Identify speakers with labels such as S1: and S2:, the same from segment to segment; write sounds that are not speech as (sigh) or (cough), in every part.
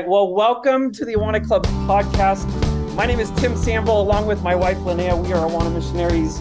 S1: right. Well, welcome to the Awana Club podcast. My name is Tim Sandvall, along with my wife Linnea. We are Awana missionaries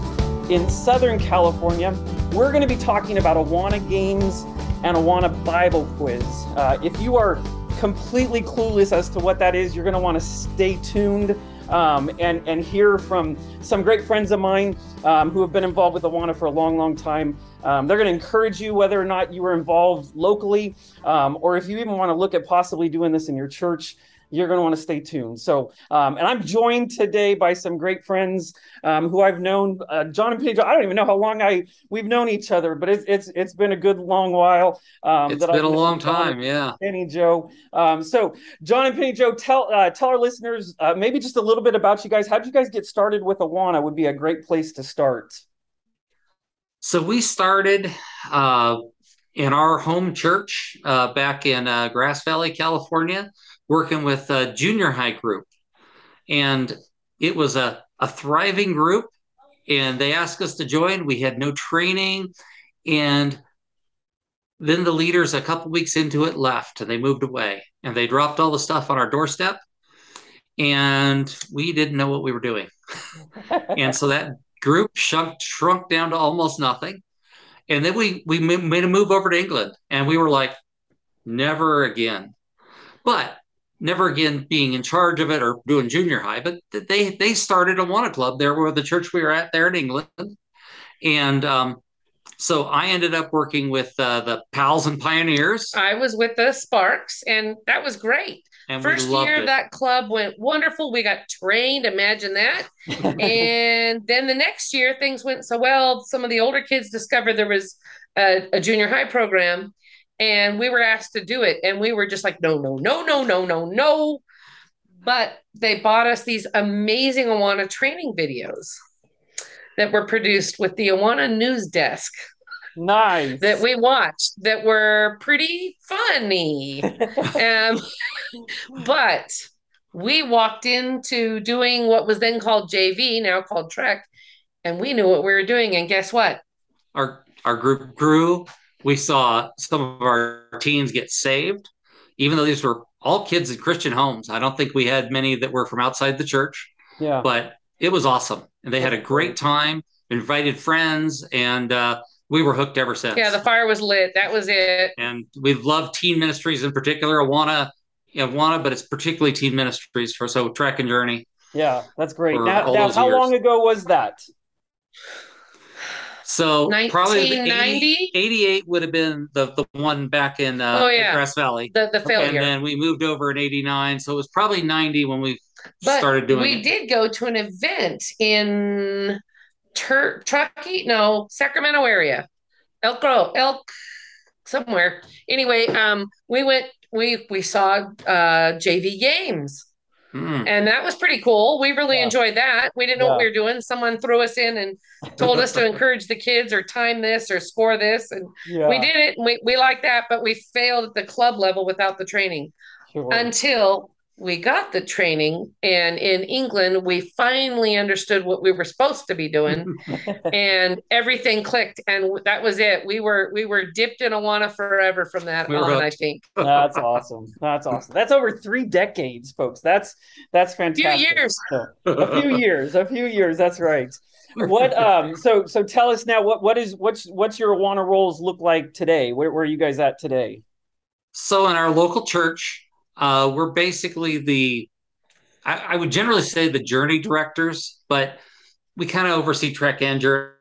S1: in Southern California. We're going to be talking about Awana games and Awana Bible quiz. Uh, if you are completely clueless as to what that is, you're going to want to stay tuned um, and and hear from some great friends of mine um, who have been involved with Awana for a long, long time. Um, they're going to encourage you whether or not you were involved locally, um, or if you even want to look at possibly doing this in your church you're going to want to stay tuned. So, um, and I'm joined today by some great friends um, who I've known. Uh, John and Pedro. I don't even know how long I we've known each other, but it's it's it's been a good long while.
S2: Um, it's been I've a long time, yeah.
S1: Penii Jo. Um, so, John and Penii Jo, tell uh, tell our listeners uh, maybe just a little bit about you guys. How did you guys get started with Awana? Would be a great place to start.
S2: So we started uh, in our home church uh, back in uh, Grass Valley, California working with a junior high group. And it was a, a thriving group. And they asked us to join. We had no training. And then the leaders, a couple weeks into it, left and they moved away and they dropped all the stuff on our doorstep. And we didn't know what we were doing. (laughs) and so that group shrunk, shrunk down to almost nothing. And then we, we made a move over to England and we were like, never again. But never again being in charge of it or doing junior high, but they they started Awana Club there where the church we were at there in England, and um, so I ended up working with uh, the Pals and Pioneers.
S3: I was with the Sparks, and that was great. And First year, it. that club went wonderful. We got trained. Imagine that. (laughs) and then the next year, things went so well. Some of the older kids discovered there was a, a junior high program, and we were asked to do it and we were just like no no no no no no no. But they bought us these amazing awana training videos that were produced with the awana news desk
S1: nice.
S3: that we watched that were pretty funny. (laughs) Um, but we walked into doing what was then called jv now called trek and we knew what we were doing. And guess what?
S2: Our our group grew we saw some of our teens get saved, even though these were all kids in Christian homes. I don't think we had many that were from outside the church.
S1: Yeah.
S2: But it was awesome. And they had a great time, invited friends, and uh, we were hooked ever since.
S3: Yeah, the fire was lit. That was it.
S2: And we love teen ministries in particular. Awana, Awana, but it's particularly teen ministries for so Trek and Journey.
S1: Yeah, that's great. Now, now how years. long ago was that?
S2: So probably 80, 88 would have been the, the one back in uh, oh, yeah. Grass Valley.
S3: The, the failure.
S2: And then we moved over in 89. So it was probably 90 when we but started doing it.
S3: we
S2: it.
S3: did go to an event in Tur- Truckee, no, Sacramento area. Elk Grove, Elk somewhere. Anyway, um, we went we we saw uh JV games Mm. And that was pretty cool. We really yeah. enjoyed that. We didn't know yeah. what we were doing. Someone threw us in and told us to (laughs) encourage the kids or time this or score this. And yeah. we did it. And we, we liked that, but we failed at the club level without the training sure. until we got the training and in england we finally understood what we were supposed to be doing (laughs) and everything clicked and that was it. We were we were dipped in awana forever from that we on i think. (laughs)
S1: That's awesome. That's awesome. That's over three decades folks. That's that's fantastic
S3: a few years.
S1: So, a few years a few years that's right. What um so so tell us now what what is what's what's your awana roles look like today? Where, where are you guys at today?
S2: So in our local church uh, we're basically the, I, I, would generally say the journey directors, but we kind of oversee Trek and Journey.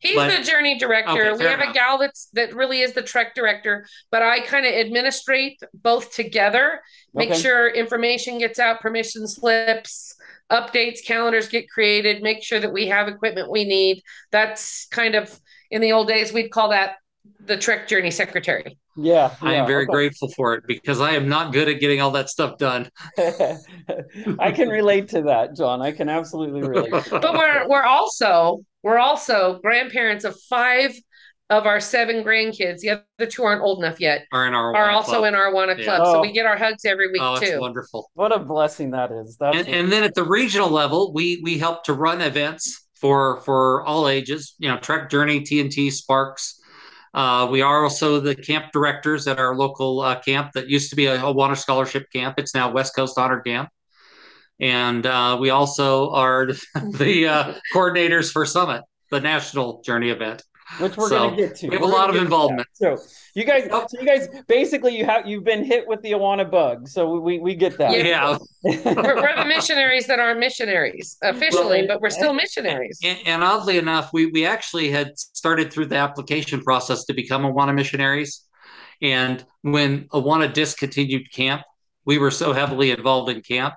S3: He's
S2: but,
S3: the journey director. Okay, we have enough. a gal that's that really is the Trek director, but I kind of administrate both together, make okay. sure information gets out, permission slips, updates, calendars get created, make sure that we have equipment we need. That's kind of in the old days we'd call that the Trek Journey secretary.
S1: Yeah,
S2: I am very okay. grateful for it because I am not good at getting all that stuff done. (laughs)
S1: I can relate to that, John. I can absolutely relate.
S3: but we're we're also we're also grandparents of five of our seven grandkids. The other two aren't old enough yet.
S2: Are in our
S3: are also club. in our Awana yeah. club, oh. so we oh. get our hugs every week
S2: oh,
S3: too.
S2: Wonderful!
S1: What a blessing that is.
S2: That's and, and then at the regional level, we we help to run events for for all ages. You know, Trek Journey, TNT, Sparks Uh, we are also the camp directors at our local uh, camp that used to be a Awana Scholarship Camp. It's now West Coast Honor Camp. And uh, we also are (laughs) the uh, coordinators for Summit, the national journey event
S1: which we're so, going to get to.
S2: We have we're a lot of involvement.
S1: So you guys, oh. so you guys, basically, you have you've been hit with the Awana bug, so we we get that.
S2: Yeah, (laughs)
S3: we're, we're, the missionaries that aren't missionaries officially, well, but we're still missionaries.
S2: And, and, oddly enough, we we actually had started through the application process to become Awana missionaries, and when Awana discontinued camp, we were so heavily involved in camp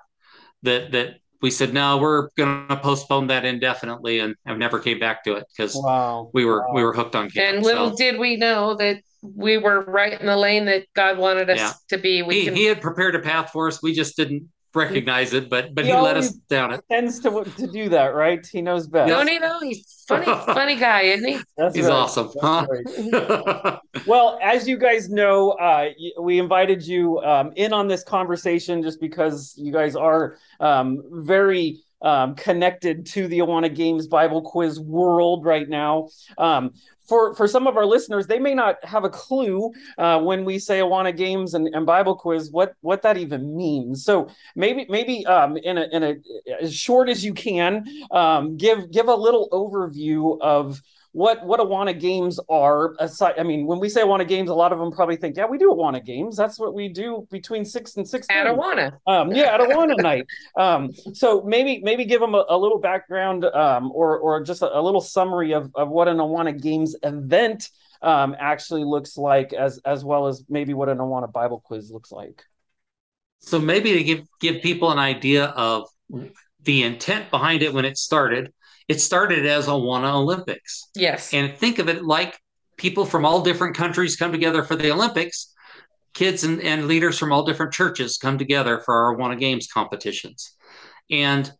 S2: that that we said no we're going to postpone that indefinitely and i've never came back to it because wow. we were
S1: wow.
S2: we were hooked on camp,
S3: and little so. did we know that we were right in the lane that god wanted us yeah. to be
S2: we he, can... he had prepared a path for us we just didn't recognize it, but but he, he let us down it.
S1: Tends to to do that, right? He knows best.
S3: Don't he know? He's funny, funny guy, isn't he? (laughs)
S2: That's He's right. awesome. Huh?
S1: Right. (laughs) well, as you guys know, uh, we invited you um, in on this conversation just because you guys are um, very um, connected to the Awana Games Bible quiz world right now. Um, for for some of our listeners, they may not have a clue uh, when we say Awana Games and, and Bible Quiz what what that even means. So maybe maybe um, in a in a as short as you can, um, give give a little overview of what what Awana games are. Aside, I mean, when we say Awana games, a lot of them probably think, yeah, we do Awana games. That's what we do between six and six.
S3: At Awana.
S1: Um, yeah, at Awana night. Um, so maybe maybe give them a, a little background um, or or just a, a, little summary of, of what an Awana games event um, actually looks like, as as well as maybe what an Awana Bible quiz looks like.
S2: So maybe to give give people an idea of the intent behind it when it started it started as Awana Olympics.
S3: Yes.
S2: And think of it like people from all different countries come together for the Olympics. Kids and, and leaders from all different churches come together for our Awana Games competitions. And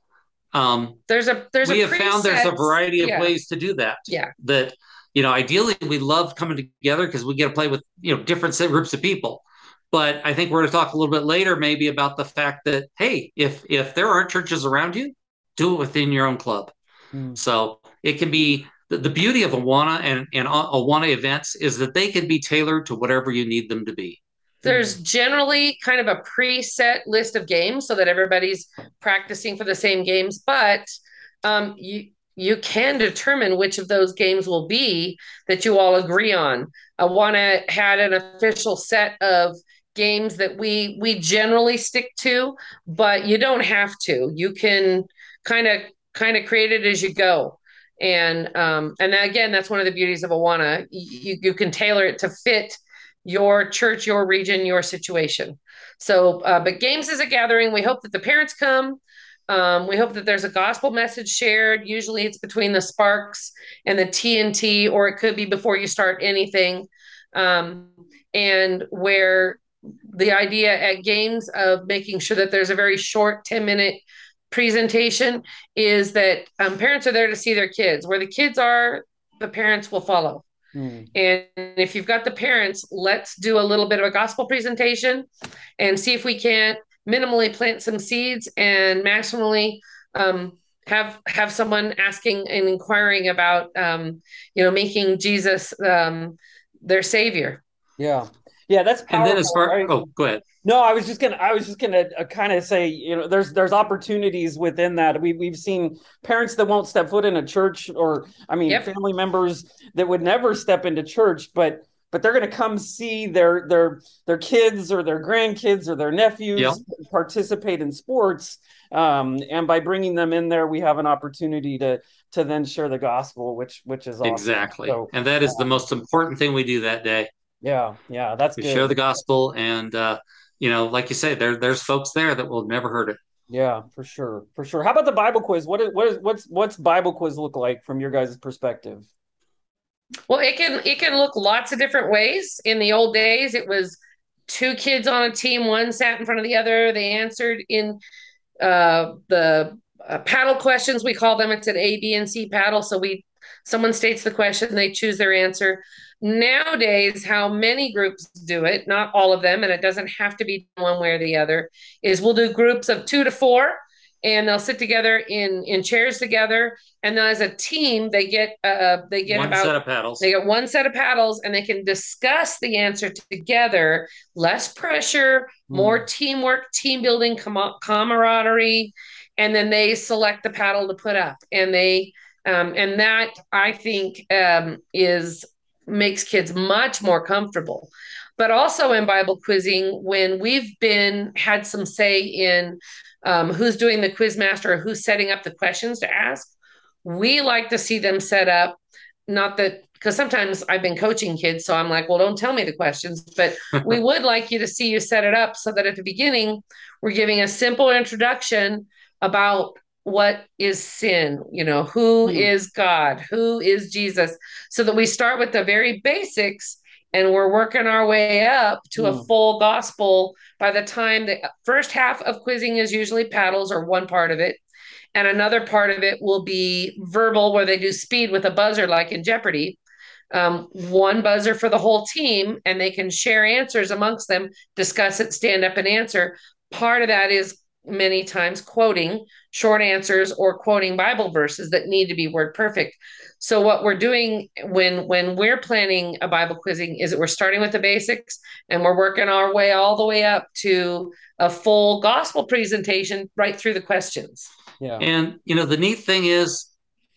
S2: um,
S3: there's a there's
S2: we
S3: a
S2: have found there's a variety of yeah. ways to do that.
S3: Yeah.
S2: That you know, ideally we love coming together because we get to play with you know different groups of people. But I think we're going to talk a little bit later, maybe about the fact that hey, if if there aren't churches around you, do it within your own club. Mm. So it can be the, the beauty of Awana and, and Awana events is that they can be tailored to whatever you need them to be.
S3: There's generally kind of a preset list of games so that everybody's practicing for the same games, but um, you you can determine which of those games will be that you all agree on. Awana had an official set of games that we we generally stick to, but you don't have to. You can kind of kind of create it as you go. And um, and again, that's one of the beauties of Awana. You, you can tailor it to fit your church, your region, your situation. So, uh, but games is a gathering. We hope that the parents come. Um, we hope that there's a gospel message shared. Usually it's between the Sparks and the TNT, or it could be before you start anything. Um, and where the idea at games of making sure that there's a very short 10 minute presentation is that um, parents are there to see their kids. Where the kids are, the parents will follow. Mm. And if you've got the parents, let's do a little bit of a gospel presentation and see if we can't minimally plant some seeds and maximally um, have have someone asking and inquiring about um, you know making Jesus um, their savior.
S1: Yeah, yeah, that's powerful. And then as far
S2: right? oh, go ahead.
S1: No, I was just gonna I was just gonna uh, kind of say you know there's there's opportunities within that. We we've seen parents that won't step foot in a church, or I mean yep. family members that would never step into church, but but they're going to come see their their their kids or their grandkids or their nephews yep. participate in sports um, and by bringing them in there we have an opportunity to to then share the gospel which which is awesome.
S2: exactly so, and that is the most important thing we do that day
S1: yeah, yeah, that's
S2: we
S1: good.
S2: share the gospel, and uh, you know, like you say, there there's folks there that will never heard it.
S1: Yeah, for sure, for sure. How about the Bible quiz? What is what is what's what's Bible quiz look like from your guys' perspective?
S3: Well, it can it can look lots of different ways. In the old days, it was two kids on a team, one sat in front of the other. They answered in uh, the uh, paddle questions. We call them. It's an A, B, and C paddle. So we someone states the question, they choose their answer. Nowadays, how many groups do it, not all of them, and it doesn't have to be one way or the other, is we'll do groups of two to four, and they'll sit together in in chairs together and then as a team they get uh they get
S2: One
S3: about
S2: set of paddles.
S3: they get one set of paddles and they can discuss the answer together less pressure more teamwork team building com- camaraderie and then they select the paddle to put up and they um, and that i think um, is makes kids much more comfortable. But also in bible quizzing when we've been had some say in um, who's doing the quiz master or who's setting up the questions to ask we like to see them set up. Not that because sometimes I've been coaching kids, so I'm like, well, don't tell me the questions, but we (laughs) would like you to see you set it up so that at the beginning we're giving a simple introduction about what is sin, you know, who
S1: Hmm.
S3: is God, who is Jesus, so that we start with the very basics and we're working our way up to a
S1: Hmm.
S3: full gospel by the time the first half of quizzing is usually paddles or one part of it. And another part of it will be verbal where they do speed with a buzzer like in jeopardy. Um, one buzzer for the whole team and they can share answers amongst them discuss it stand up and answer. Part of that is many times quoting short answers or quoting bible verses that need to be word perfect so what we're doing when when we're planning a bible quizzing is that we're starting with the basics and we're working our way all the way up to a full gospel presentation right through the questions
S1: Yeah.
S2: And you know, the neat thing is,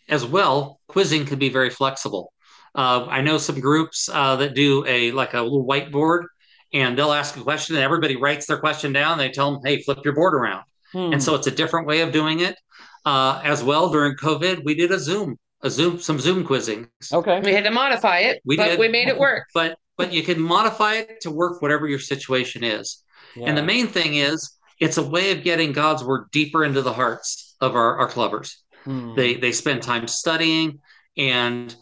S2: as well, quizzing can be very flexible. Uh, I know some groups uh, that do a like a little whiteboard, and they'll ask a question, and everybody writes their question down. They tell them, "Hey, flip your board around,"
S1: Hmm.
S2: and so it's a different way of doing it. Uh, as well, during COVID, we did a Zoom, a Zoom, some Zoom quizzing.
S1: okay.
S3: we had to modify it
S2: We
S3: but
S2: did.
S3: we made it work (laughs)
S2: But but you can modify it to work whatever your situation is. And the main thing is, it's a way of getting God's word deeper into the hearts of our, our clubbers.
S1: Hmm.
S2: They they spend time studying and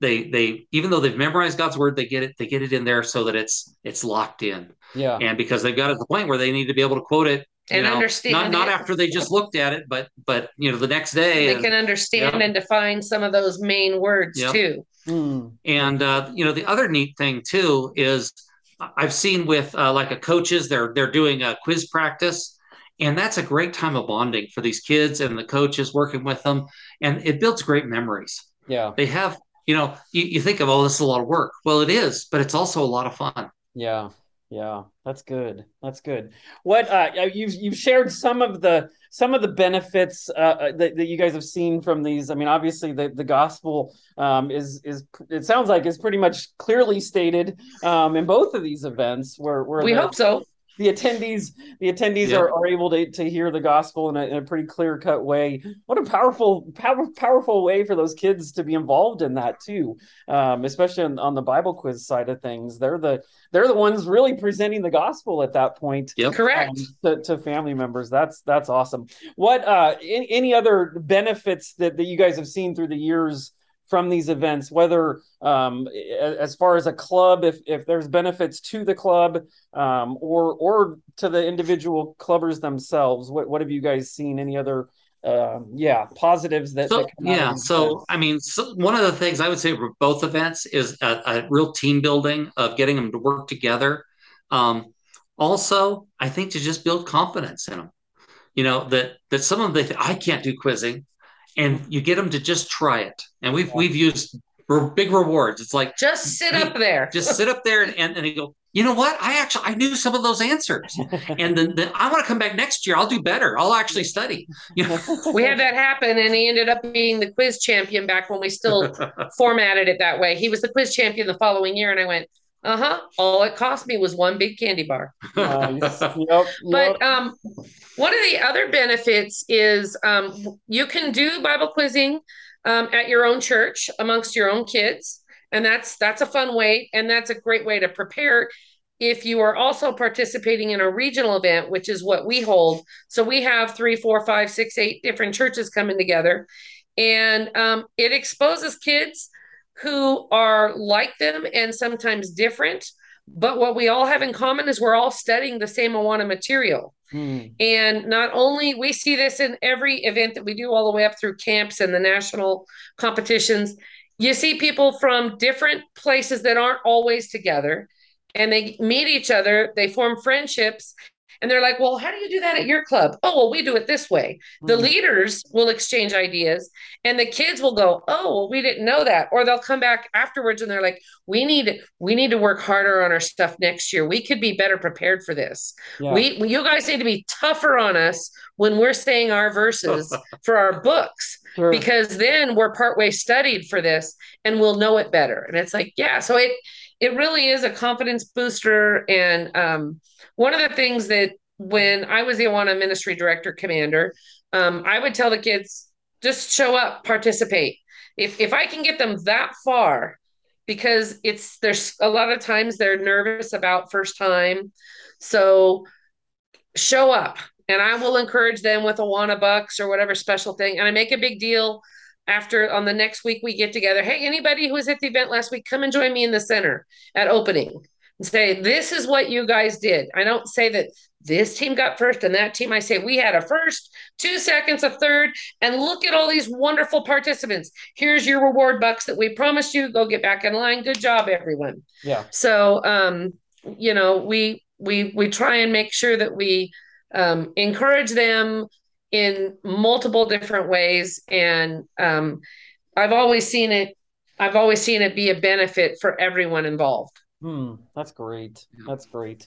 S2: they they even though they've memorized God's word, they get it they get it in there so that it's it's locked in.
S1: yeah.
S2: And because they've got it to the point where they need to be able to quote it
S3: and
S2: know,
S3: understand
S2: not not after they just looked at it, but but you know the next day.
S3: they
S2: and-
S3: can understand
S2: Yeah.
S3: and define some of those main words
S2: Yeah.
S3: too
S1: Hmm.
S2: And uh, you know, the other neat thing too is I've seen with uh, like a coaches, they're they're doing a quiz practice, and that's a great time of bonding for these kids and the coaches working with them, and it builds great memories.
S1: Yeah.
S2: They have, you know, you, you think of oh, this is a lot of work. Well, it is, but it's also a lot of fun.
S1: Yeah, yeah, that's good. That's good. What uh, you've you've shared some of the some of the benefits uh, that, that you guys have seen from these. I mean, obviously the the gospel um, is is it sounds like is pretty much clearly stated um, in both of these events. Where where
S3: we
S1: the,
S3: hope so
S1: the attendees the attendees
S2: Yeah.
S1: are, are able to, to hear the gospel in a, in a pretty clear cut way. What a powerful power, powerful way for those kids to be involved in that too um, especially on, on the bible quiz side of things. They're the they're the ones really presenting the gospel at that point
S2: Yep.
S3: correct.
S1: um, to, to family members. That's that's awesome. What uh any, any other benefits that, that you guys have seen through the years from these events whether um as far as a club if if there's benefits to the club um or or to the individual clubbers themselves what what have you guys seen any other um yeah positives that,
S2: So
S1: that
S2: yeah, so? I mean, so one of the things I would say for both events is a, a real team building of getting them to work together. Um, also, I think to just build confidence in them. You know that that some of them they I can't do quizzing, and you get them to just try it. And we've we've used re- big rewards. It's like
S3: just sit
S2: Hey,
S3: up there (laughs)
S2: just sit up there and, and, and they go, you know what? I actually I knew some of those answers, (laughs) and then, then I want to come back next year. I'll do better. I'll actually study. You know. (laughs)
S3: we had that happen and he ended up being the quiz champion back when we still formatted it that way he was the quiz champion the following year and i went uh-huh all it cost me was one big candy bar
S1: Nice. (laughs) Yep, yep.
S3: But um, one of the other benefits is um, you can do Bible quizzing um, at your own church amongst your own kids, and that's that's a fun way, and that's a great way to prepare. If you are also participating in a regional event, which is what we hold, so we have three, four, five, six, eight different churches coming together, and um, it exposes kids who are like them and sometimes different but what we all have in common is we're all studying the same Awana material.
S1: Hmm.
S3: And not only we see this in every event that we do all the way up through camps and the national competitions, you see people from different places that aren't always together and they meet each other, they form friendships, and they're like, well, how do you do that at your club? Oh, well, we do it this way. The
S1: Mm.
S3: leaders will exchange ideas and the kids will go, oh, well, we didn't know that. Or they'll come back afterwards and they're like, we need we need to work harder on our stuff next year. We could be better prepared for this.
S1: Yeah.
S3: We you guys need to be tougher on us when we're saying our verses (laughs) for our books
S1: Sure.
S3: because then we're partway studied for this and we'll know it better. And it's like, yeah, so it it really is a confidence booster. And um, one of the things that when I was the Awana ministry director commander, um, I would tell the kids just show up, participate. If if I can get them that far, because it's there's a lot of times they're nervous about first time, so show up and I will encourage them with Awana bucks or whatever special thing. And I make a big deal after on the next week we get together. Hey, anybody who was at the event last week, come and join me in the center at opening and say, this is what you guys did. I don't say that this team got first and that team. I say we had a first, two seconds, a third, and look at all these wonderful participants. Here's your reward bucks that we promised you. Go get back in line. Good job, everyone.
S1: yeah.
S3: So, um, you know, we we we try and make sure that we um, encourage them in multiple different ways, and um, I've always seen it. I've always seen it be a benefit for everyone involved.
S1: Hmm, that's great. That's great.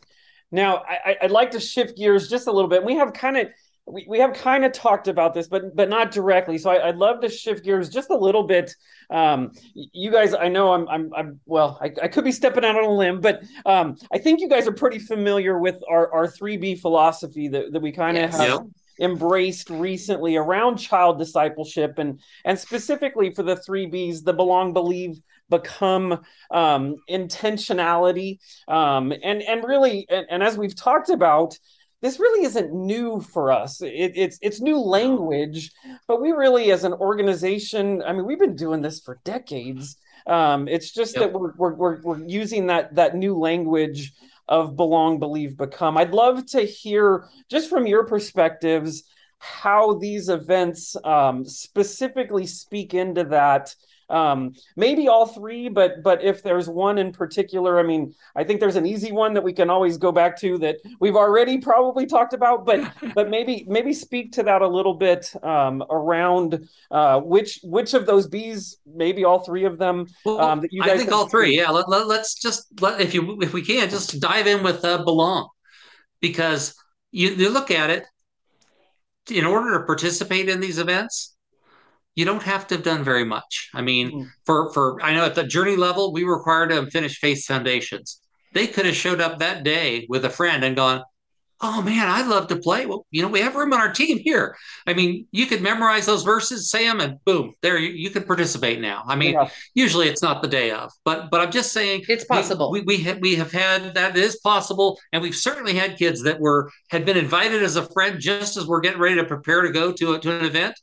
S1: Now, I, I- I'd like to shift gears just a little bit. We have kind of we, we have kind of talked about this, but but not directly. So I, I'd love to shift gears just a little bit. Um, you guys, I know I'm I'm, I'm well, I, I could be stepping out on a limb, but um, I think you guys are pretty familiar with our our three B philosophy that that we kind of
S3: Yes.
S1: have
S2: Yep.
S1: Embraced recently around child discipleship and and specifically for the three B's, the belong, believe, become um, intentionality. Um, and and really and, and as we've talked about this really isn't new for us. It, it's it's new language but we really as an organization i mean we've been doing this for decades. Um, it's just
S2: Yep.
S1: that we're, we're, we're, we're using that that new language of belong believe become. I'd love to hear just from your perspectives how these events um, specifically speak into that um, maybe all three but but if there's one in particular i mean i think there's an easy one that we can always go back to that we've already probably talked about but (laughs) but maybe maybe speak to that a little bit um, around uh, which which of those bees maybe all three of them
S2: Well,
S1: um, that you
S2: I think all three. Yeah, let, let, let's just let if you if we can just dive in with uh, belong, because you, you look at it. In order to participate in these events, you don't have to have done very much. I mean,
S1: Mhm.
S2: for for I know at the journey level, we require them finish faith foundations. They could have showed up that day with a friend and gone, "Oh man, I'd love to play." Well, you know, we have room on our team here. I mean, you could memorize those verses, say them, and boom, there you, you can participate now. I mean,
S1: Yeah.
S2: usually it's not the day of, but but I'm just saying
S3: It's possible.
S2: We we, have, we have had that is possible, and we've certainly had kids that were had been invited as a friend just as we're getting ready to prepare to go to a, to an event,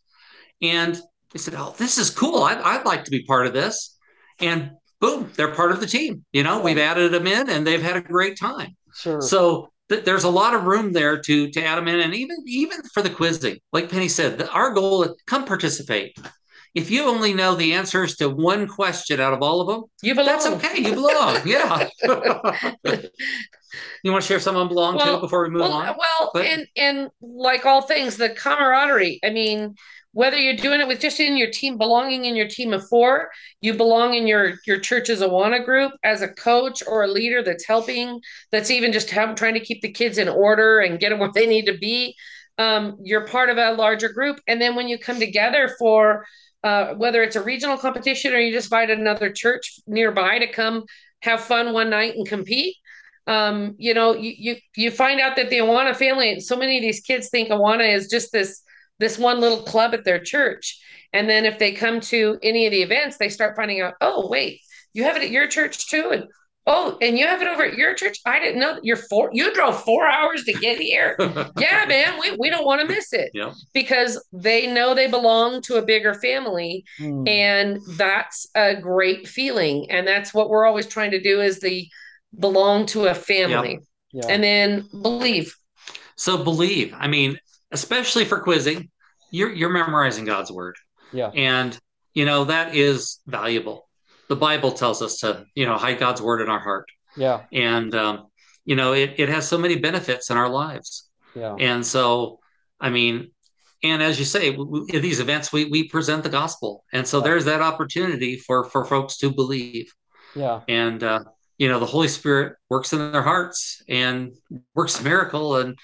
S2: and they said, "Oh, this is cool. I'd I'd like to be part of this," and boom, they're part of the team. You know, we've added them in, and they've had a great time.
S1: sure
S2: So th- there's a lot of room there to to add them in, and even even for the quizzing, like Penii said, the, our goal is come participate. If you only know the answers to one question out of all of them,
S3: You belong.
S2: that's okay. You belong. (laughs) Yeah. you want to share some on belong
S3: Well-
S2: too before we move
S3: well,
S2: on?
S3: well,
S2: But-
S3: and and like all things, the camaraderie. I mean, whether you're doing it with just in your team, belonging in your team of four, you belong in your your church's Awana group as a coach or a leader that's helping, that's even just have, trying to keep the kids in order and get them (laughs) where they need to be. Um, you're part of a larger group, and then when you come together for uh, whether it's a regional competition or you just invite another church nearby to come have fun one night and compete um, you know, you, you you find out that the Awana family, so many of these kids think Awana is just this this one little club at their church. And then if they come to any of the events, they start finding out, oh, wait, you have it at your church too. And oh, and you have it over at your church. I didn't know that you're four, you drove four (laughs) hours to get here. yeah, man, we, we don't want to miss it
S2: Yeah.
S3: because they know they belong to a bigger family
S1: Hmm.
S3: and that's a great feeling and that's what we're always trying to do is the belong to a family
S1: yeah.
S3: and then believe
S2: So believe. I mean, especially for quizzing, you're you're memorizing God's word.
S1: Yeah.
S2: And you know that is valuable. The Bible tells us to, you know, hide God's word in our heart.
S1: yeah
S2: And um, you know, it, it has so many benefits in our lives.
S1: Yeah.
S2: And so, I mean, and as you say, in these events, we, we present the gospel. And so there's that opportunity for, for folks to believe.
S1: Yeah.
S2: And, uh, you know, the Holy Spirit works in their hearts and works a miracle. And,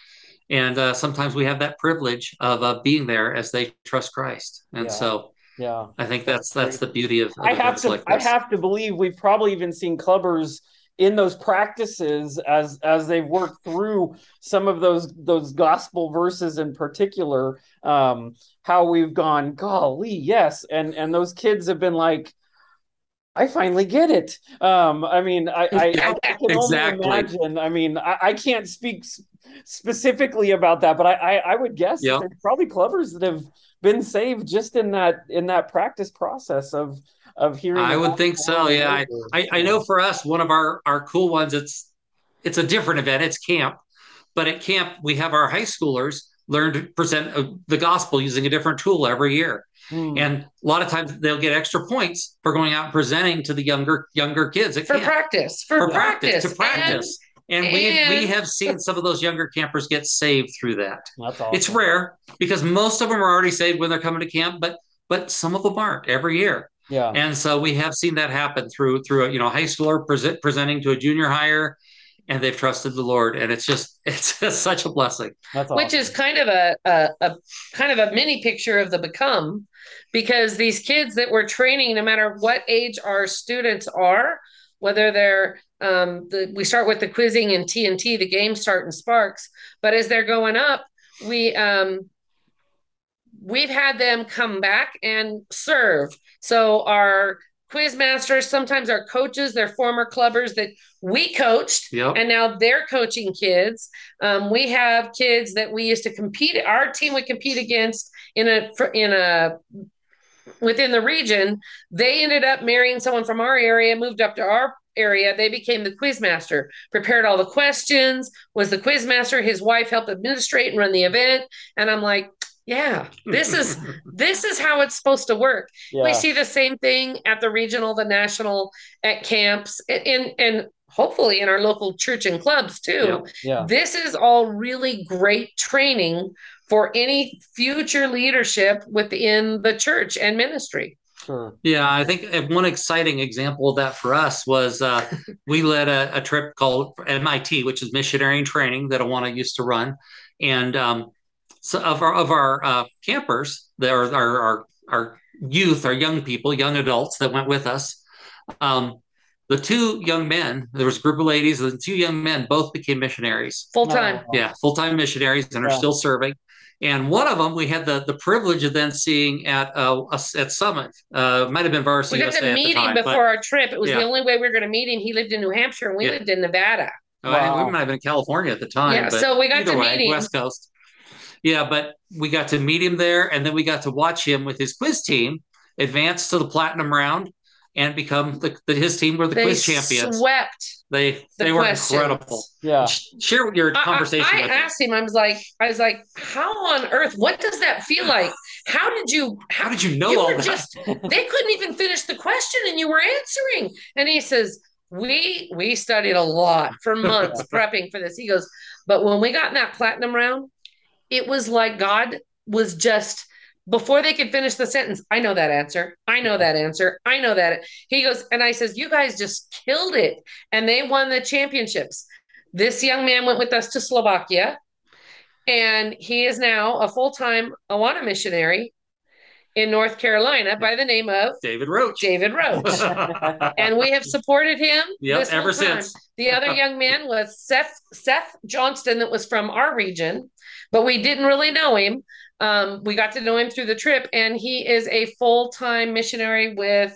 S2: and uh, sometimes we have that privilege of uh, being there as they trust Christ. And
S1: Yeah.
S2: so
S1: Yeah.
S2: I think that's, that's the beauty of, of
S1: I have to
S2: like
S1: I have to believe we've probably even seen clubbers in those practices as as they've worked through some of those those gospel verses in particular um how we've gone golly yes and and those kids have been like I finally get it. Um, I mean, I, I, I can (laughs)
S2: Exactly.
S1: only imagine. I mean, I, I can't speak specifically about that, but I, I, I would guess
S2: Yeah.
S1: there's probably clubbers that have been saved just in that in that practice process of of hearing.
S2: I would think so. Yeah,
S1: and.
S2: I, I know for us, one of our our cool ones. It's it's a different event. It's camp, but at camp we have our high schoolers learn to present uh, the gospel using a different tool every year,
S1: Hmm.
S2: and a lot of times they'll get extra points for going out and presenting to the younger younger kids at
S3: for
S2: camp
S3: practice, for,
S2: for
S3: practice,
S2: to practice. And, we we have seen some of those younger campers get saved through that.
S1: That's awesome.
S2: It's rare because most of them are already saved when they're coming to camp, but but some of them aren't every year.
S1: Yeah.
S2: And so we have seen that happen through through a you know high schooler present, presenting to a junior higher, and they've trusted the Lord, and it's just (laughs) it's just such a blessing.
S1: That's
S3: which is kind of a, a a kind of a mini picture of the become because these kids that we're training no matter what age our students are whether they're um, the, we start with the quizzing and TNT, the game start in Sparks, but as they're going up, we um, we've had them come back and serve. So our quiz masters, sometimes our coaches, they're former clubbers that we coached,
S2: Yep.
S3: and now they're coaching kids. Um, we have kids that we used to compete. Our team would compete against in a in a within the region. They ended up marrying someone from our area, moved up to our area. They became the quizmaster, prepared all the questions, was the quizmaster. His wife helped administrate and run the event. And I'm like, yeah, this is (laughs) this is how it's supposed to work.
S1: yeah.
S3: We see the same thing at the regional, the national, at camps, and and, and hopefully in our local church and clubs too.
S1: yeah.
S3: This is all really great training for any future leadership within the church and ministry.
S1: Sure.
S2: Yeah, I think one exciting example of that for us was uh, (laughs) we led a, a trip called MIT, which is missionary in training that Awana used to run, and um, so of our of our uh, campers, there are our, our our youth, our young people, young adults that went with us. Um, the two young men, there was a group of ladies, and the two young men both became missionaries.
S3: Full time.
S2: Yeah, full time missionaries and are
S1: Yeah.
S2: still serving. And one of them we had the the privilege of then seeing at uh, us at Summit. Uh, might have been varsity.
S3: We
S2: Varsity
S3: got
S2: USA
S3: to
S2: at the
S3: meet him before
S2: but
S3: our trip. It was
S2: Yeah.
S3: the only way we were going to meet him. He lived in New Hampshire and we
S2: Yeah.
S3: lived in Nevada.
S2: uh,
S1: Wow.
S2: we might have been in California at the time.
S3: Yeah,
S2: but
S3: so we got to
S2: way,
S3: meet him.
S2: West Coast. Yeah, but we got to meet him there, and then we got to watch him with his quiz team advance to the platinum round and become the, the his team were the
S3: They
S2: quiz champions.
S3: swept
S2: they
S3: the
S2: they were
S3: questions.
S2: incredible.
S1: Yeah.
S2: Share your
S3: I- I-
S2: conversation
S3: I,
S2: with him.
S3: asked him. I was like, I was like, how on earth? What does that feel like? How did you?
S2: How did you know
S3: you
S2: all
S3: were
S2: that?
S3: just they couldn't even finish the question and you were answering and he says we we studied a lot for (laughs) months prepping for this he goes but when we got in that platinum round it was like god was just before they could finish the sentence i know that answer i know that answer i know that he goes and i says you guys just killed it and they won the championships this young man went with us to slovakia and he is now a full-time awana missionary in North Carolina by the name of
S2: David Roach.
S3: David Roach. (laughs) and we have supported him
S2: Yep, ever since.
S3: The other (laughs) young man was Seth Seth Johnston, that was from our region, but we didn't really know him. Um, we got to know him through the trip, and he is a full time missionary with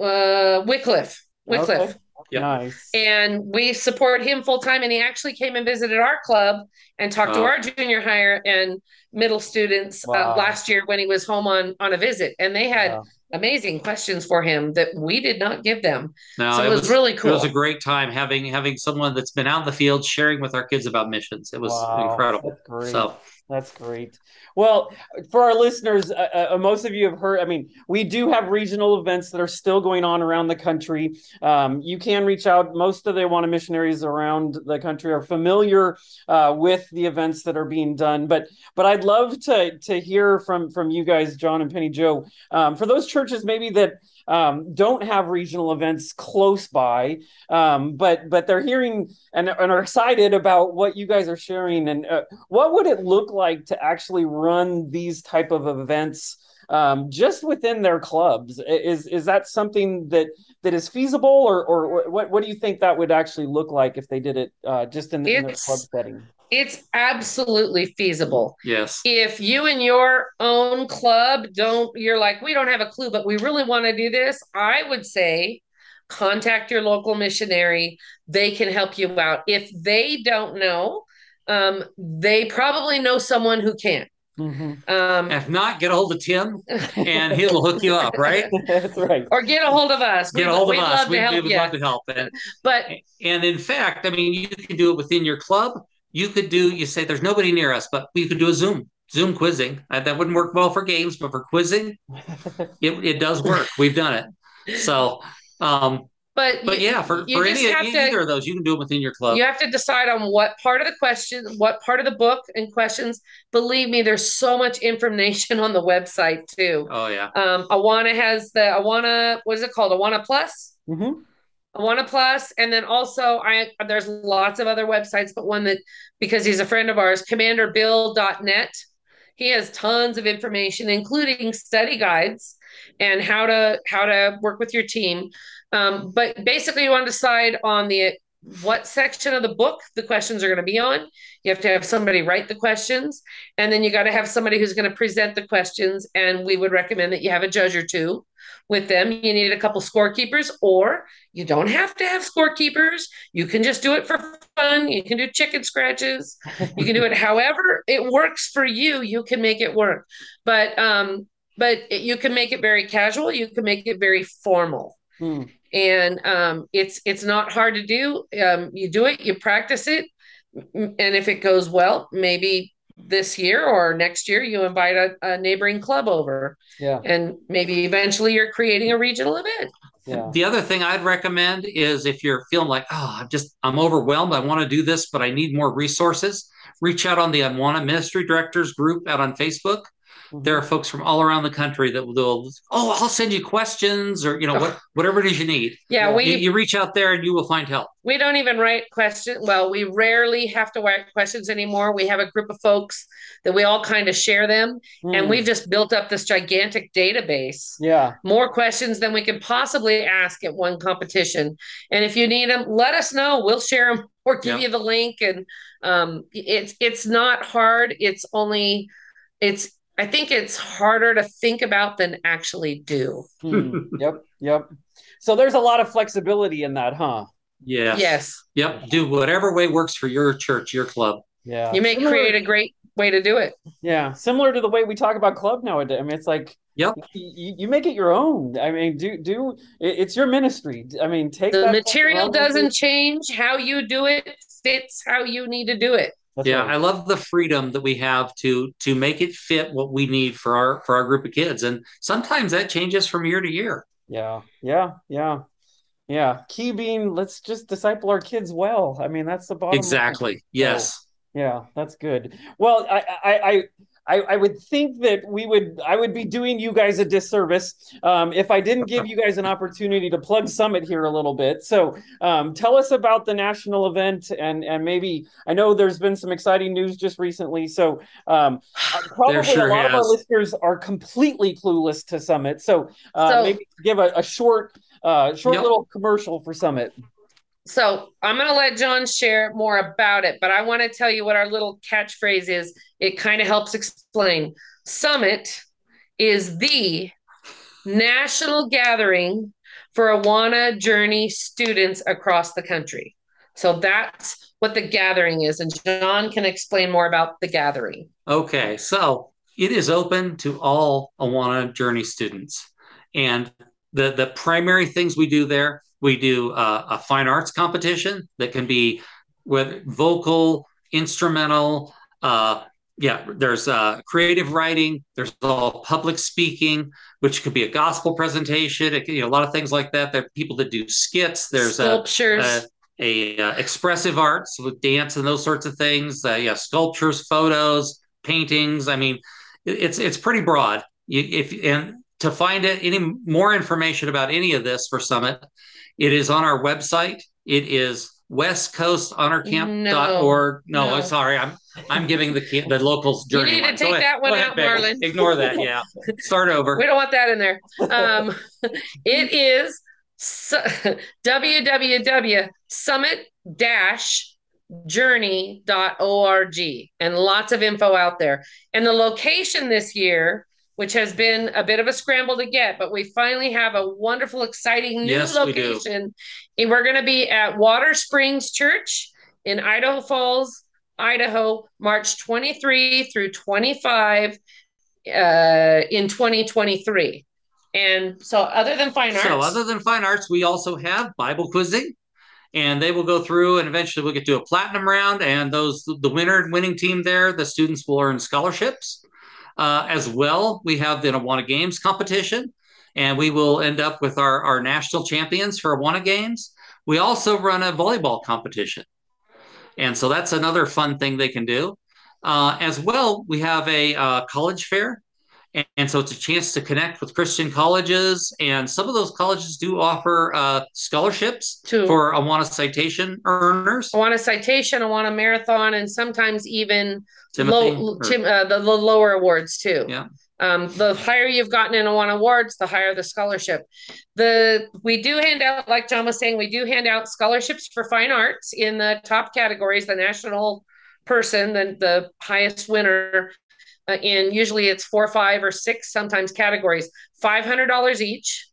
S3: uh, Wycliffe. Wycliffe.
S1: Okay.
S2: Yep.
S1: Nice.
S3: And we support him full time. And he actually came and visited our club and talked to our junior higher and middle students
S1: Wow.
S3: uh, last year when he was home on on a visit. And they had
S1: Yeah.
S3: amazing questions for him that we did not give them.
S2: No,
S3: so it, was, really cool.
S2: It was a great time having having someone that's been out in the field sharing with our kids about missions. It was
S1: Wow,
S2: incredible. So
S1: That's great. Well, for our listeners, uh, uh, most of you have heard. I mean, we do have regional events that are still going on around the country. Um, you can reach out. Most of the Awana missionaries around the country are familiar uh, with the events that are being done. But but I'd love to to hear from from you guys, John and Penii Jo, um, for those churches maybe that um, don't have regional events close by, um, but but they're hearing and, and, are excited about what you guys are sharing. And uh, what would it look like to actually run these type of events? Um, just within their clubs is is that something that that is feasible or or what what do you think that would actually look like if they did it uh, just in, in their club setting
S3: it's absolutely feasible.
S2: Yes.
S3: If you and your own club don't, you're like, we don't have a clue, but we really want to do this, I would say contact your local missionary. They can help you out. If they don't know, um, they probably know someone who can.
S2: Mm-hmm. Um, if not, get a hold of Tim and he'll hook you up, right? (laughs)
S1: That's right.
S3: Or get a hold of us.
S2: Get we, a hold of us. We, we would love to help. And, but and in fact, I mean, you can do it within your club you could do you say there's nobody near us but we could do a zoom zoom quizzing. Uh, that wouldn't work well for games but for quizzing (laughs) it, it does work. We've done it. So um
S3: but
S2: but
S3: you,
S2: yeah for, for any either to, of those you can do it within your club.
S3: You have to decide on what part of the question what part of the book and questions. Believe me there's so much information (laughs) on the website too.
S2: Oh yeah.
S3: Um awana has the awana what is it called? Awana plus? Mm-hmm. Awana Plus, and then also I there's lots of other websites, but one that because he's a friend of ours, commanderbill.net. He has tons of information, including study guides and how to how to work with your team. Um, but basically, you want to decide on the what section of the book the questions are going to be on. You have to have somebody write the questions, and then you got to have somebody who's going to present the questions. And we would recommend that you have a judge or two with them. You need a couple scorekeepers, or you don't have to have scorekeepers. You can just do it for fun. You can do chicken scratches. You can do it however it works for you. You can make it work, but um, but you can make it very casual. You can make it very formal. Hmm. And um, it's it's not hard to do. Um, you do it, you practice it, and if it goes well, maybe this year or next year you invite a, a, neighboring club over
S1: yeah
S3: and maybe eventually you're creating a regional event
S2: yeah. the other thing i'd recommend is if you're feeling like oh i'm just i'm overwhelmed i want to do this but i need more resources reach out on the awana ministry directors group out on facebook there are folks from all around the country that will oh i'll send you questions or you know what, whatever it is you need.
S3: Yeah we
S2: you, you, reach out there and you will find help.
S3: We don't even write questions well we rarely have to write questions anymore. We have a group of folks that we all kind of share them mm. and hmm. we've just built up this gigantic database.
S1: Yeah.
S3: More questions than we can possibly ask at one competition. And if you need them let us know. We'll share them (laughs) or give you the link. And um, it's it's not hard. It's only it's I think it's harder to think about than actually do.
S1: Hmm. (laughs) yep. Yep. So there's a lot of flexibility in that, huh?
S2: Yes.
S3: Yes.
S2: Yep. Do whatever way works for your church, your club.
S1: Yeah.
S3: You may Similar. create a great way to do it.
S1: Yeah. Similar to the way we talk about club nowadays. I mean, it's like,
S2: Yep.
S1: You, you make it your own. I mean, do do it's your ministry. I mean, take
S3: the material doesn't change. How you do it fits how you need to do it.
S2: That's yeah, right. I love the freedom that we have to to make it fit what we need for our for our group of kids, and sometimes that changes from year to year.
S1: Yeah, yeah, yeah, yeah. Key being, let's just disciple our kids well. I mean, that's the bottom.
S2: Exactly. Line. Yes.
S1: So, yeah, that's good. Well, I, I, I I, I, would think that we would I would be doing you guys a disservice um, if I didn't give you guys an opportunity to plug Summit here a little bit. So um, tell us about the national event and and maybe I know there's been some exciting news just recently. So um, (sighs) probably sure a lot has. of our listeners are completely clueless to Summit. So, uh, so maybe give a, a short uh, short yep. little commercial for Summit.
S3: So I'm going to let John share more about it, but I want to tell you what our little catchphrase is. It kind of helps explain. Summit is the national gathering for Awana Journey students across the country. So that's what the gathering is. And John can explain more about the gathering.
S2: Okay. So it is open to all Awana Journey students. And the, the primary things we do there we do a, a fine arts competition that can be with vocal, instrumental, uh, yeah, there's uh, creative writing. There's all public speaking, which could be a gospel presentation. It, you know, a lot of things like that. There are people that do skits. There's
S3: sculptures.
S2: A, a, a, expressive arts with dance and those sorts of things. Uh, yeah, sculptures, photos, paintings. I mean, it, it's it's pretty broad. You, if and to find it, any more information about any of this for Summit, it is on our website. It is westcoasthonorcamp.org. No, no, no. sorry, I'm I'm giving the the locals (laughs) journey.
S3: You need to take that one out, Marlon.
S2: Ignore that. Yeah, start over.
S3: We don't want that in there. (laughs) Um, (laughs) it is www.summit-journey.org and lots of info out there. And the location this year which has been a bit of a scramble to get, but we finally have a wonderful, exciting new yes, location. We and we're going to be at Water Springs Church in Idaho Falls, Idaho, March 23 through 25 uh, in 2023. And so, other than fine arts,
S2: so other than fine arts, we also have Bible quizzing, and they will go through, and eventually we'll get to a platinum round. And those the winner and winning team there, the students will earn scholarships. Uh, as well, we have the Awana Games competition, and we will end up with our, our national champions for Awana Games. We also run a volleyball competition. And so that's another fun thing they can do. Uh, as well, we have a uh, college fair. And, and, so it's a chance to connect with Christian colleges. And some of those colleges do offer uh, scholarships to, for Awana citation earners.
S3: Awana citation, Awana marathon, and sometimes even low, tim, uh, the, the lower awards too.
S2: Yeah.
S3: Um, the higher you've gotten in Awana awards, the higher the scholarship. The we do hand out, like John was saying, we do hand out scholarships for fine arts in the top categories. The national person, the the highest winner, in usually it's four, five, or six sometimes categories, five hundred dollars each.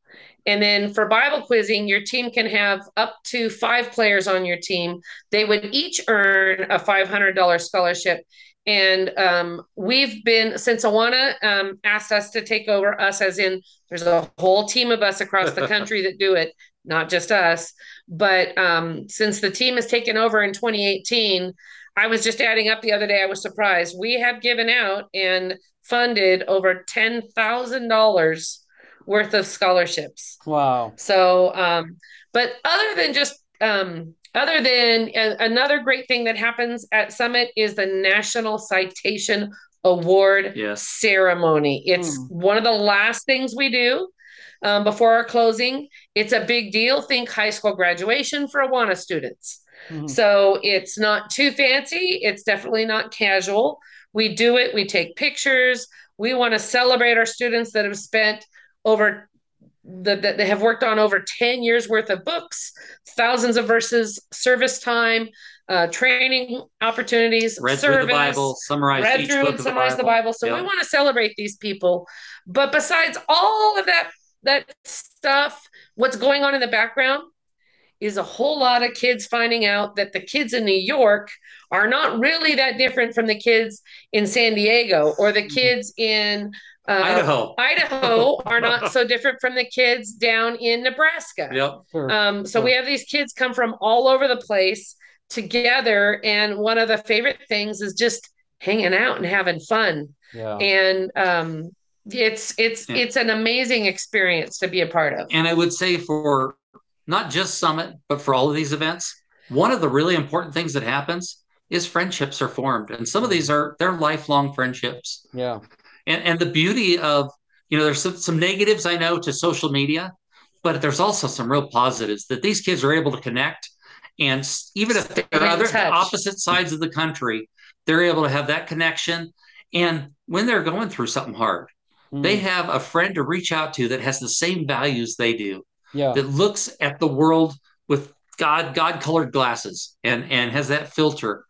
S3: And then for Bible quizzing, your team can have up to five players on your team. They would each earn a $500 scholarship. And um, we've been, since Awana um, asked us to take over us, as in there's a whole team of us across the (laughs) country that do it, not just us. But um, since the team has taken over in 2018, I was just adding up the other day, I was surprised. We have given out and funded over $10,000 worth of scholarships.
S1: Wow.
S3: So, um, but other than just, um, other than uh, another great thing that happens at Summit is the National Citation Award
S2: yes.
S3: ceremony. It's mm. one of the last things we do um, before our closing. It's a big deal. Think high school graduation for Awana students. Mm-hmm. So it's not too fancy. It's definitely not casual. We do it, we take pictures. We want to celebrate our students that have spent over that the, they have worked on over 10 years worth of books, thousands of verses, service time, uh, training opportunities,
S2: read service, through the Bible, summarize read through and
S3: summarize the Bible. The Bible. So yep. we want to celebrate these people. But besides all of that that stuff, what's going on in the background is a whole lot of kids finding out that the kids in New York are not really that different from the kids in San Diego or the mm-hmm. kids in
S2: uh, Idaho.
S3: Idaho are not so different from the kids down in Nebraska.
S2: Yep.
S3: Um, so we have these kids come from all over the place together, and one of the favorite things is just hanging out and having fun.
S1: Yeah.
S3: And um, it's it's yeah. it's an amazing experience to be a part of.
S2: And I would say for not just Summit, but for all of these events, one of the really important things that happens is friendships are formed, and some of these are they're lifelong friendships.
S1: Yeah.
S2: And and the beauty of you know there's some, some negatives i know to social media but there's also some real positives that these kids are able to connect. And even if they're other opposite sides of the country they're able to have that connection. And when they're going through something hard mm. they have a friend to reach out to that has the same values they do
S1: yeah.
S2: that looks at the world with god god colored glasses and and has that filter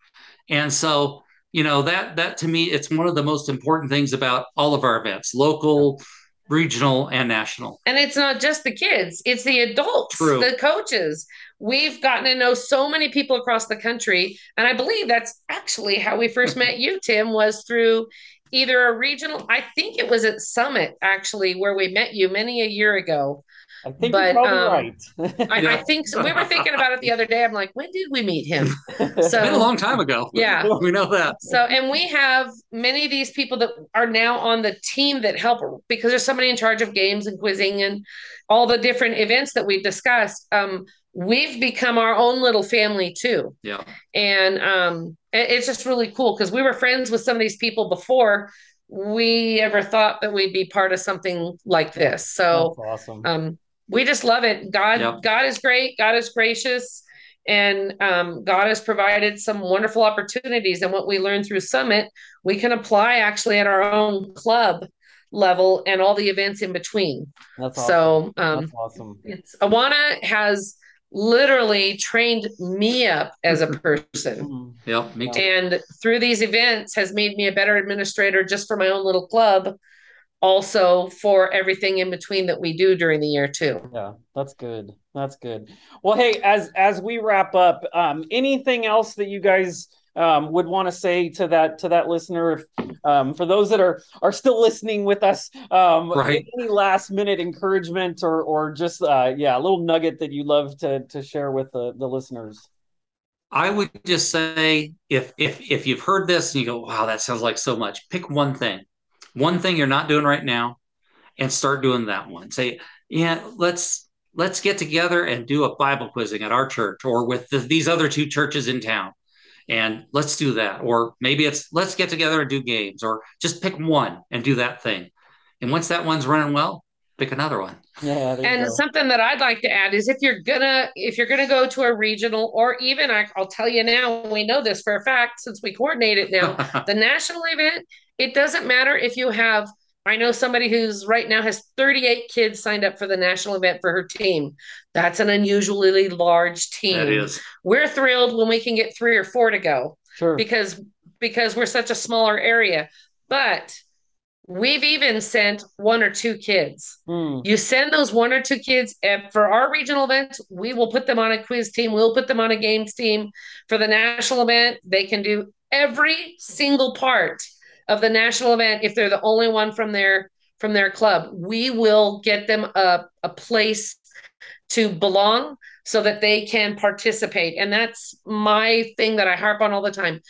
S2: and so you know that that to me it's one of the most important things about all of our events local regional and national
S3: and it's not just the kids it's the adults
S2: True.
S3: the coaches we've gotten to know so many people across the country and i believe that's actually how we first met you tim was through either a regional i think it was at summit actually where we met you many a year ago
S1: I think
S3: But,
S1: you're probably
S3: um,
S1: right.
S3: I, I think so. we were thinking about it the other day. I'm like, when did we meet him? (laughs)
S2: It's
S3: So
S2: been a long time ago.
S3: Yeah. (laughs)
S2: we know that.
S3: So, and we have many of these people that are now on the team that help because there's somebody in charge of games and quizzing and all the different events that we've discussed. Um, we've become our own little family too.
S2: Yeah.
S3: And um, it- it's just really cool because we were friends with some of these people before we ever thought that we'd be part of something like this. So,
S1: That's awesome.
S3: um, we just love it. God,
S2: Yep.
S3: God is great. God is gracious, and um, God has provided some wonderful opportunities. And what we learned through Summit, we can apply actually at our own club level and all the events in between.
S1: That's awesome.
S3: So, um,
S1: That's awesome.
S3: it's Awana has literally trained me up as a person.
S1: Mhm.
S2: Yep. Me too.
S3: And through these events has made me a better administrator just for my own little club, also for everything in between that we do during the year too.
S1: Yeah, that's good. That's good. Well, hey, as as we wrap up, um, anything else that you guys um, would want to say to that to that listener? If um, for those that are are still listening with us, um,
S2: Right.
S1: any last minute encouragement or or just uh, yeah, a little nugget that you love to to share with the the listeners.
S2: I would just say if if if you've heard this and you go, wow, that sounds like so much, pick one thing. One thing you're not doing right now and start doing that one. Say, yeah, let's let's get together and do a Bible quizzing at our church or with the, these other two churches in town. And let's do that. Or maybe it's let's get together and do games or just pick one and do that thing. And once that one's running well, pick another one.
S1: Yeah,
S3: And something that I'd like to add is if you're gonna if you're gonna go to a regional or even I, I'll tell you now we know this for a fact since we coordinate it now (laughs) the national event it doesn't matter if you have I know somebody who's right now has 38 kids signed up for the national event for her team. That's an unusually large team.
S2: that is.
S3: We're thrilled when we can get three or four to go
S1: Sure.
S3: because because we're such a smaller area. But we've even sent one or two kids.
S1: Hmm.
S3: You send those one or two kids and for our regional events, we will put them on a quiz team. We'll put them on a games team. For the national event, they can do every single part of the national event if they're the only one from their from their club. We will get them a, a place to belong so that they can participate. And that's my thing that I harp on all the time.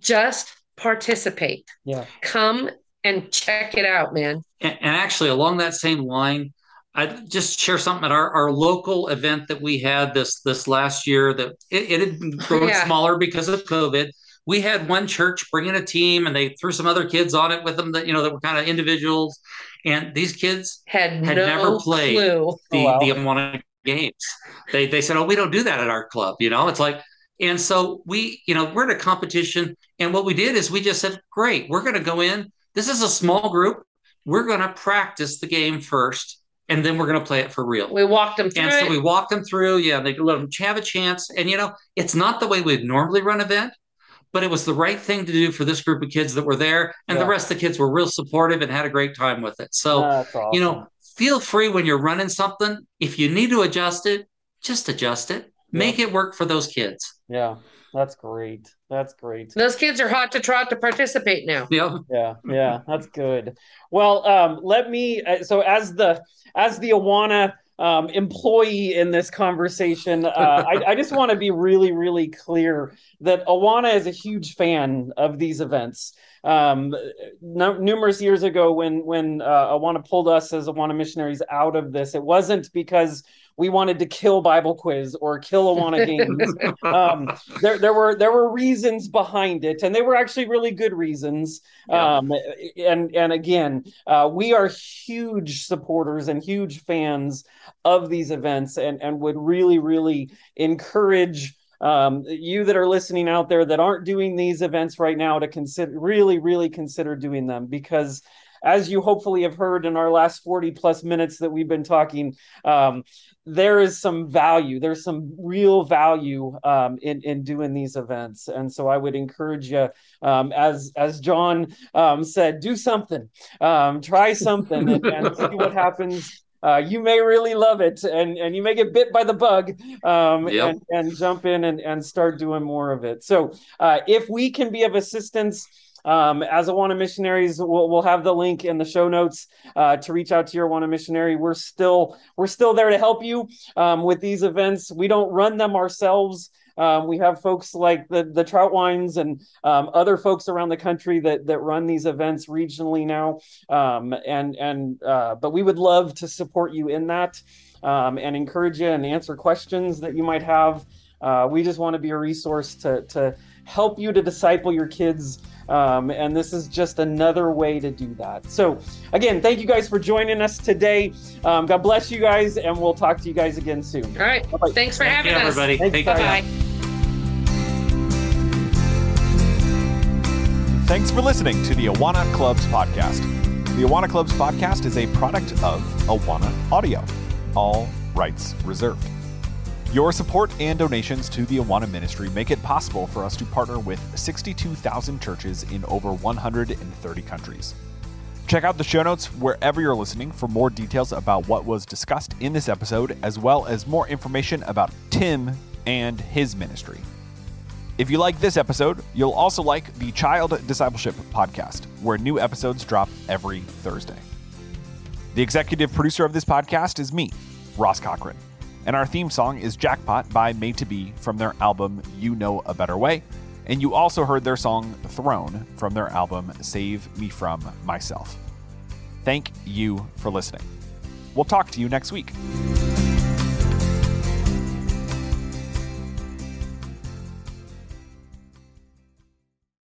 S3: Just participate.
S1: Yeah.
S3: Come and check it out, man.
S2: And, and actually, along that same line, I just share something at our, our local event that we had this this last year that it, it had (laughs) grown
S3: Yeah.
S2: smaller because of COVID. We had one church bring in a team, and they threw some other kids on it with them that you know that were kind of individuals. And these kids,
S3: Had,
S2: Had
S3: no
S2: never played.
S3: clue.
S2: Oh, the
S1: Oh, wow.
S2: the games, they they said, "Oh, we don't do that at our club." You know, it's like, and so we, you know, we're in a competition, and what we did is we just said, "Great, we're going to go in. This is a small group. We're going to practice the game first, and then we're going to play it for real."
S3: We walked them through
S2: And so
S3: it.
S2: we walked them through. Yeah, they let them have a chance. And you know, it's not the way we'd normally run event, but it was the right thing to do for this group of kids that were there, and the rest of the kids were real supportive and had a great time with it. So
S1: awesome.
S2: you know, feel free when you're running something. If you need to adjust it, just adjust it. Make it work for those kids.
S1: yeah, that's great. That's great.
S3: Those kids are hot to trot to participate now.
S2: Yeah.
S1: Yeah, yeah, that's good. Well, um, let me. Uh, so, as the as the Awana um, employee in this conversation, uh, I, I just want to be really, really clear that Awana is a huge fan of these events. Um, no, numerous years ago, when when uh, Awana pulled us as Awana missionaries out of this, it wasn't because we wanted to kill Bible quiz or kill Awana games. um, there, there were there were reasons behind it, and they were actually really good reasons.
S2: Yeah.
S1: Um, and and again, uh, we are huge supporters and huge fans of these events, and and would really really encourage um, you that are listening out there that aren't doing these events right now to consider really really consider doing them because as you hopefully have heard in our last 40 plus minutes that we've been talking um, there is some value there's some real value um, in in doing these events. And so i would encourage you um, as as john um, said do something um, try something and, (laughs) and see what happens. Uh, you may really love it and, and you may get bit by the bug um,
S2: Yep.
S1: and, and jump in and, and start doing more of it. So uh, if we can be of assistance Um, as Awana missionaries, we'll, we'll have the link in the show notes uh, to reach out to your Awana missionary. We're still we're still there to help you um, with these events. We don't run them ourselves. Um, we have folks like the the Trautweins and um, other folks around the country that that run these events regionally now. Um, and and uh, but we would love to support you in that um, and encourage you and answer questions that you might have. Uh, we just want to be a resource to to help you to disciple your kids. Um, and this is just another way to do that. So, again, thank you guys for joining us today. Um, God bless you guys, and we'll talk to you guys again soon.
S3: All right. Bye-bye. Thanks for
S2: Thank
S3: having
S2: you,
S3: us.
S2: everybody.
S1: Thanks,
S2: Take
S1: guys.
S2: care.
S3: Bye.
S4: Thanks for listening to the Awana Clubs podcast. The Awana Clubs podcast is a product of Awana Audio, all rights reserved. Your support and donations to the Awana ministry make it possible for us to partner with 62,000 churches in over 130 countries. Check out the show notes wherever you're listening for more details about what was discussed in this episode, as well as more information about Tim and his ministry. If you like this episode, you'll also like the Child Discipleship podcast, where new episodes drop every Thursday. The executive producer of this podcast is me, Ross Cochran, and our theme song is Jackpot by Made to Be from their album You Know a Better Way. And you also heard their song Throne from their album Save Me From Myself. Thank you for listening. We'll talk to you next week.